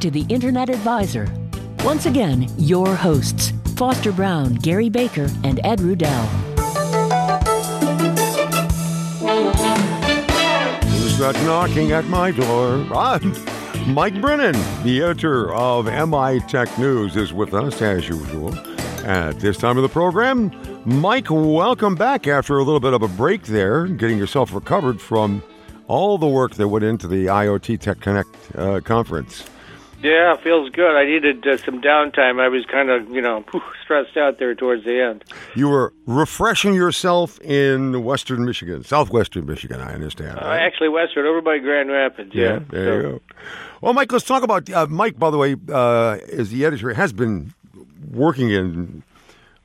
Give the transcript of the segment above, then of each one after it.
to the Internet Advisor. Once again, your hosts, Foster Braun, Gary Baker, and Ed Rudell. Who's that knocking at my door? I'm Mike Brennan, the editor of MI Tech News, is with us as usual. At this time of the program, Mike, welcome back after a little bit of a break there, getting yourself recovered from all the work that went into the IoT Tech Connect uh, conference. Yeah, feels good. I needed uh, some downtime. I was kind of, you know, stressed out there towards the end. You were refreshing yourself in Western Michigan, Southwestern Michigan, I understand. Uh, actually, Western, over by Grand Rapids. Yeah, yeah there so. you go. Well, Mike, let's talk about uh, Mike. By the way, uh, is the editor has been working in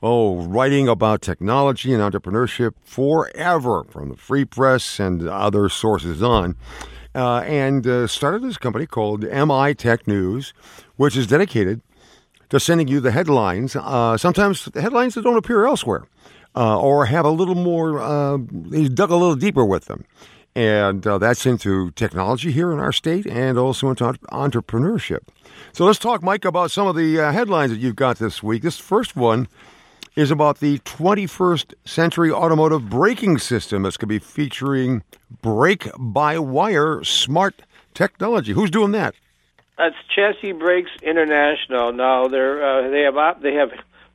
oh writing about technology and entrepreneurship forever, from the Free Press and other sources on uh, and uh, started this company called MI Tech News, which is dedicated to sending you the headlines, uh, sometimes headlines that don't appear elsewhere, uh, or have a little more, uh, they dug a little deeper with them. And uh, that's into technology here in our state and also into entrepreneurship. So let's talk, Mike, about some of the headlines that you've got this week. This first one is about the 21st century automotive braking system that's going to be featuring brake by wire smart technology. Who's doing that? That's Chassis Brakes International. Now they're uh, they have they have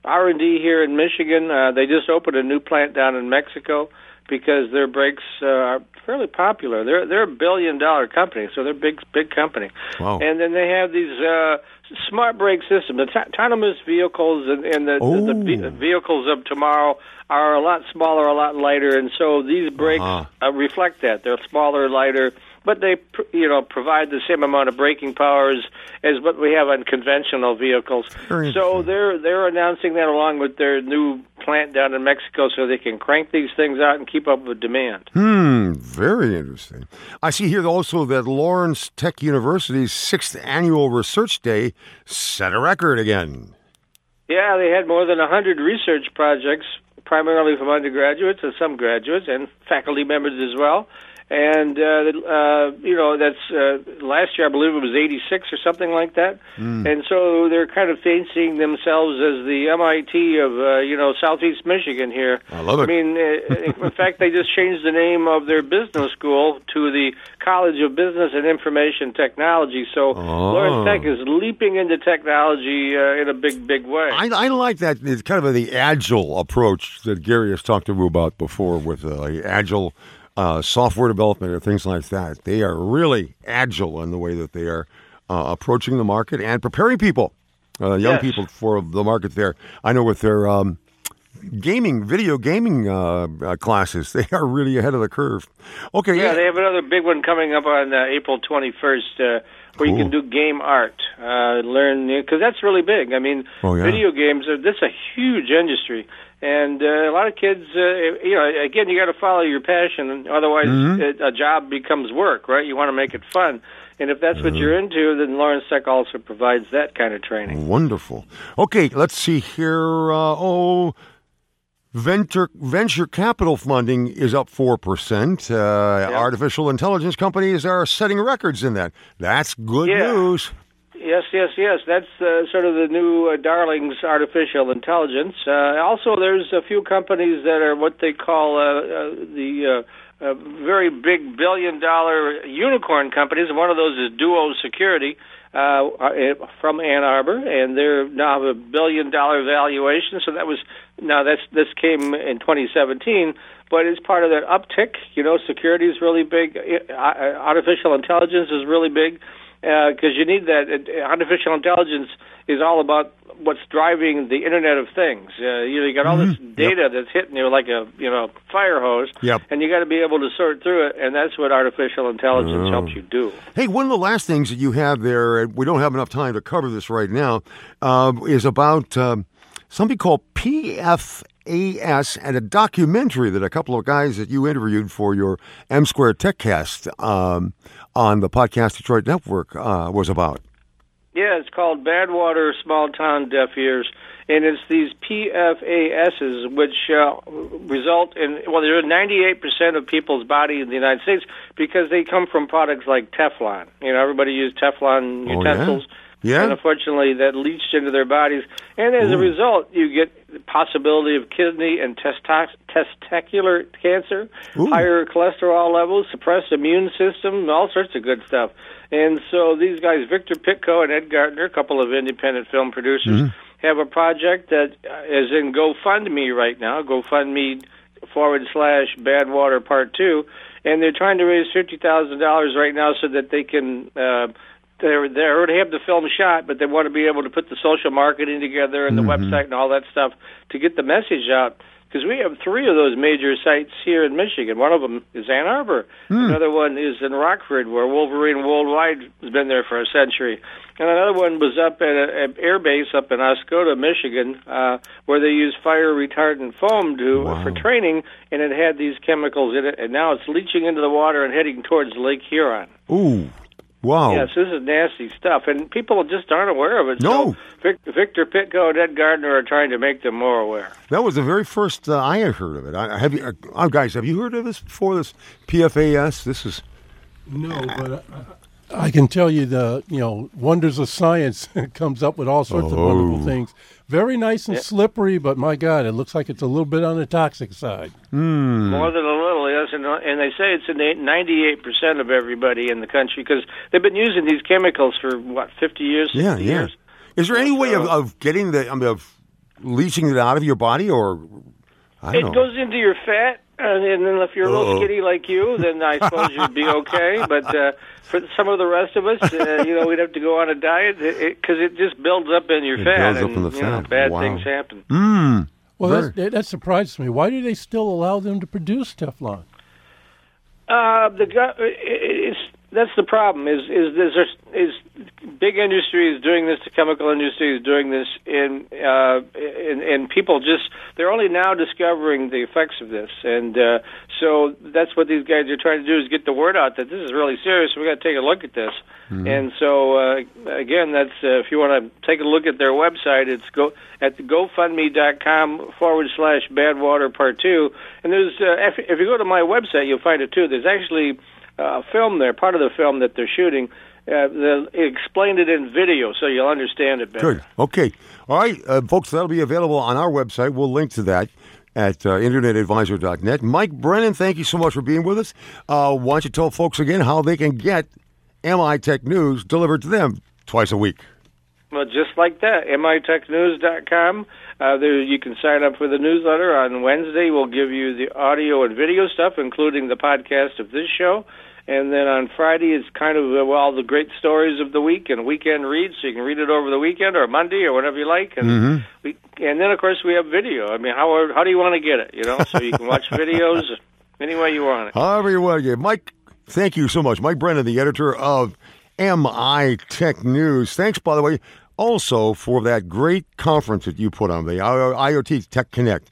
R and D here in Michigan. Uh, they just opened a new plant down in Mexico because their brakes uh, are fairly popular. They're they're a billion dollar company, so they're big big company. Wow. And then they have these uh, smart brake systems. The autonomous vehicles and, and the, the, the, oh. vehicles of tomorrow are a lot smaller, a lot lighter, and so these brakes uh-huh. uh, reflect that. They're smaller, lighter, but they you know provide the same amount of braking powers as what we have on conventional vehicles. So they're they're announcing that along with their new plant down in Mexico, so they can crank these things out and keep up with demand. Hmm, very interesting. I see here also that Lawrence Tech University's sixth annual research day set a record again. Yeah, they had more than 100 research projects, primarily from undergraduates and some graduates and faculty members as well and uh, uh, you know that's uh, last year I believe it was 86 or something like that, mm. and so they're kind of fancying themselves as the MIT of uh, you know Southeast Michigan here. I love it. I mean, uh, in fact, they just changed the name of their business school to the College of Business and Information Technology. So oh. Lawrence Tech is leaping into technology uh, in a big, big way. I, I like that. It's kind of the agile approach that Gary has talked to you about before with uh, agile uh, software development or things like that. They are really agile in the way that they are uh, approaching the market and preparing people, uh, young yes. people, for the market there. I know with their um, gaming, video gaming uh, uh, classes, they are really ahead of the curve. Okay, yeah, yeah. they have another big one coming up on uh, April 21st. where cool. you can do game art, learn because that's really big. I mean, oh, yeah. video games are this is a huge industry and uh, a lot of kids, uh, you know, again, you got to follow your passion, otherwise, mm-hmm. it, a job becomes work, right? You want to make it fun, and if that's what you're into, then Lawrence Tech also provides that kind of training. Wonderful. Okay, let's see here. Uh, oh. Venture venture capital funding is up four percent. Uh, yep. Artificial intelligence companies are setting records in that. That's good yeah. news. Yes, yes, yes. That's uh, sort of the new uh, darlings, artificial intelligence. Uh, also, there's a few companies that are what they call uh, uh, the uh, very big billion-dollar unicorn companies. One of those is Duo Security from Ann Arbor, and they're now have a billion-dollar valuation. So that was now that's this came in 2017 but it's part of that uptick. You know, security is really big. Artificial intelligence is really big because uh, you need that. Artificial intelligence is all about what's driving the Internet of Things. Uh, you know, you got all this mm-hmm. data yep. that's hitting you like a you know fire hose, yep. and you got to be able to sort through it, and that's what artificial intelligence oh. helps you do. Hey, one of the last things that you have there, we don't have enough time to cover this right now, uh, is about um, something called PF. AS and a documentary that a couple of guys that you interviewed for your M Square TechCast um, on the Podcast Detroit Network uh, was about. Yeah, it's called Badwater Small Town Deaf Ears, and it's these PFASs which uh, result in well, they're 98% of people's body in the United States because they come from products like Teflon. You know, everybody uses Teflon utensils. Oh, yeah? Yeah. And unfortunately, that leached into their bodies, and as a result, you get the possibility of kidney and testo- testicular cancer, Ooh. higher cholesterol levels, suppressed immune system, all sorts of good stuff. And so these guys, Victor Pitko and Ed Gardner, a couple of independent film producers, have a project that uh, in GoFundMe right now. GoFundMe forward slash Bad Water Part Two, and they're trying to raise fifty thousand dollars right now so that they can. Uh, they're they already have the film shot, but they want to be able to put the social marketing together and the website and all that stuff to get the message out. Because we have three of those major sites here in Michigan. One of them is Ann Arbor. Another one is in Rockford, where Wolverine Worldwide has been there for a century. And another one was up at an air base up in Oscoda, Michigan, uh, where they use fire retardant foam to Wow. for training, and it had these chemicals in it, and now it's leaching into the water and heading towards Lake Huron. Ooh, wow. Yes, this is nasty stuff, and people just aren't aware of it. No. So Vic, Victor Pitko and Ed Gardner are trying to make them more aware. That was the very first uh, I had heard of it. I, have you, uh, oh, guys? Have you heard of this before? This PFAS. This is No, but I, I can tell you the you know wonders of science comes up with all sorts of Oh. wonderful things. Very nice and slippery, but my God, it looks like it's a little bit on the toxic side. Hmm. More than a little, yes, and, and they say it's in 98% of everybody in the country because they've been using these chemicals for, what, 50 years? yeah, yeah. Years? Is there any way of, of getting the I mean, of leaching it out of your body, or I It don't know? goes into your fat, and then if you're a little skinny like you, then I suppose you'd be okay. But uh, for some of the rest of us, uh, you know, we'd have to go on a diet because it, just builds up in your It fat, builds up and in the you know, fat. bad Wow. things happen. Mm. Well, that, that surprises me. Why do they still allow them to produce Teflon? Uh, the it's that's the problem. Is is is, there, is big industry is doing this. The chemical industry is doing this, and uh, and and people just they're only now discovering the effects of this, and uh, so that's what these guys are trying to do is get the word out that this is really serious. We got to take a look at this. And so uh, again, that's uh, if you want to take a look at their website, it's go at the GoFundMe.com forward slash Bad Water Part Two. And there's uh, if, if you go to my website, you'll find it too. There's actually uh, film there, part of the film that they're shooting. Uh, the, it explained it in video, so you'll understand it better. Good. Okay. All right, uh, folks. That'll be available on our website. We'll link to that at uh, internetadvisor.net. Mike Brennan, thank you so much for being with us. Uh, why don't you tell folks again how they can get MI Tech News delivered to them twice a week? Well, just like that, mitechnews.com. Uh, there, you can sign up for the newsletter. On Wednesday, we'll give you the audio and video stuff, including the podcast of this show. And then on Friday, it's kind of uh, well, all the great stories of the week and weekend reads, so you can read it over the weekend or Monday or whenever you like. And we, and then of course we have video. I mean, how how do you want to get it? You know, so you can watch videos any way you want it. However you want to get. Mike, thank you so much. Mike Brennan, the editor of MI Tech News. Thanks, by the way, also for that great conference that you put on, the IoT Tech Connect.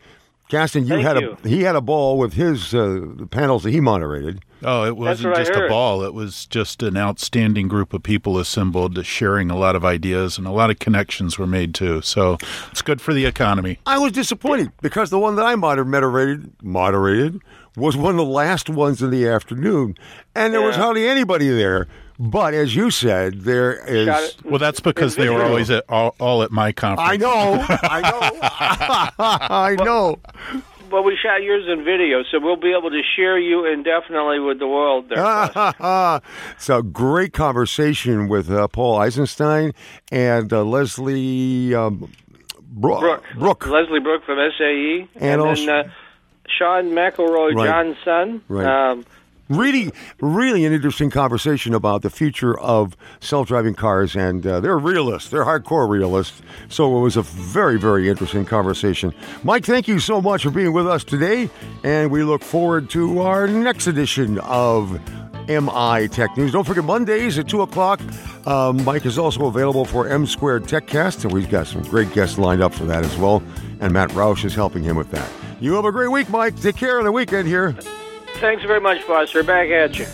Caston, you Thank had you. a he had a ball with his uh, the panels that he moderated. Oh, it wasn't just a ball. It was just an outstanding group of people assembled, sharing a lot of ideas, and a lot of connections were made too. So it's good for the economy. I was disappointed because the one that I moderated moderated was one of the last ones in the afternoon, and there was hardly anybody there. But as you said, there is. Well, that's because they were always at all, all at my conference. I know, I know, I know. Well, we shot yours in video, so we'll be able to share you indefinitely with the world. There, Buzz. it's a great conversation with uh, Paul Eisenstein and uh, Leslie um, Bro- Brooke. Brooke. Leslie Brooke from SAE, And also- then uh, Sean McElroy, Right. John's son. Right. Um, Really, really an interesting conversation about the future of self-driving cars, and uh, they're realists. They're hardcore realists. So it was a very, very interesting conversation. Mike, thank you so much for being with us today, and we look forward to our next edition of MI Tech News. Don't forget Mondays at two o'clock. Um, Mike is also available for M Squared TechCast, and we've got some great guests lined up for that as well. And Matt Roush is helping him with that. You have a great week, Mike. Take care on the weekend here. Thanks very much, Foster. Back at you.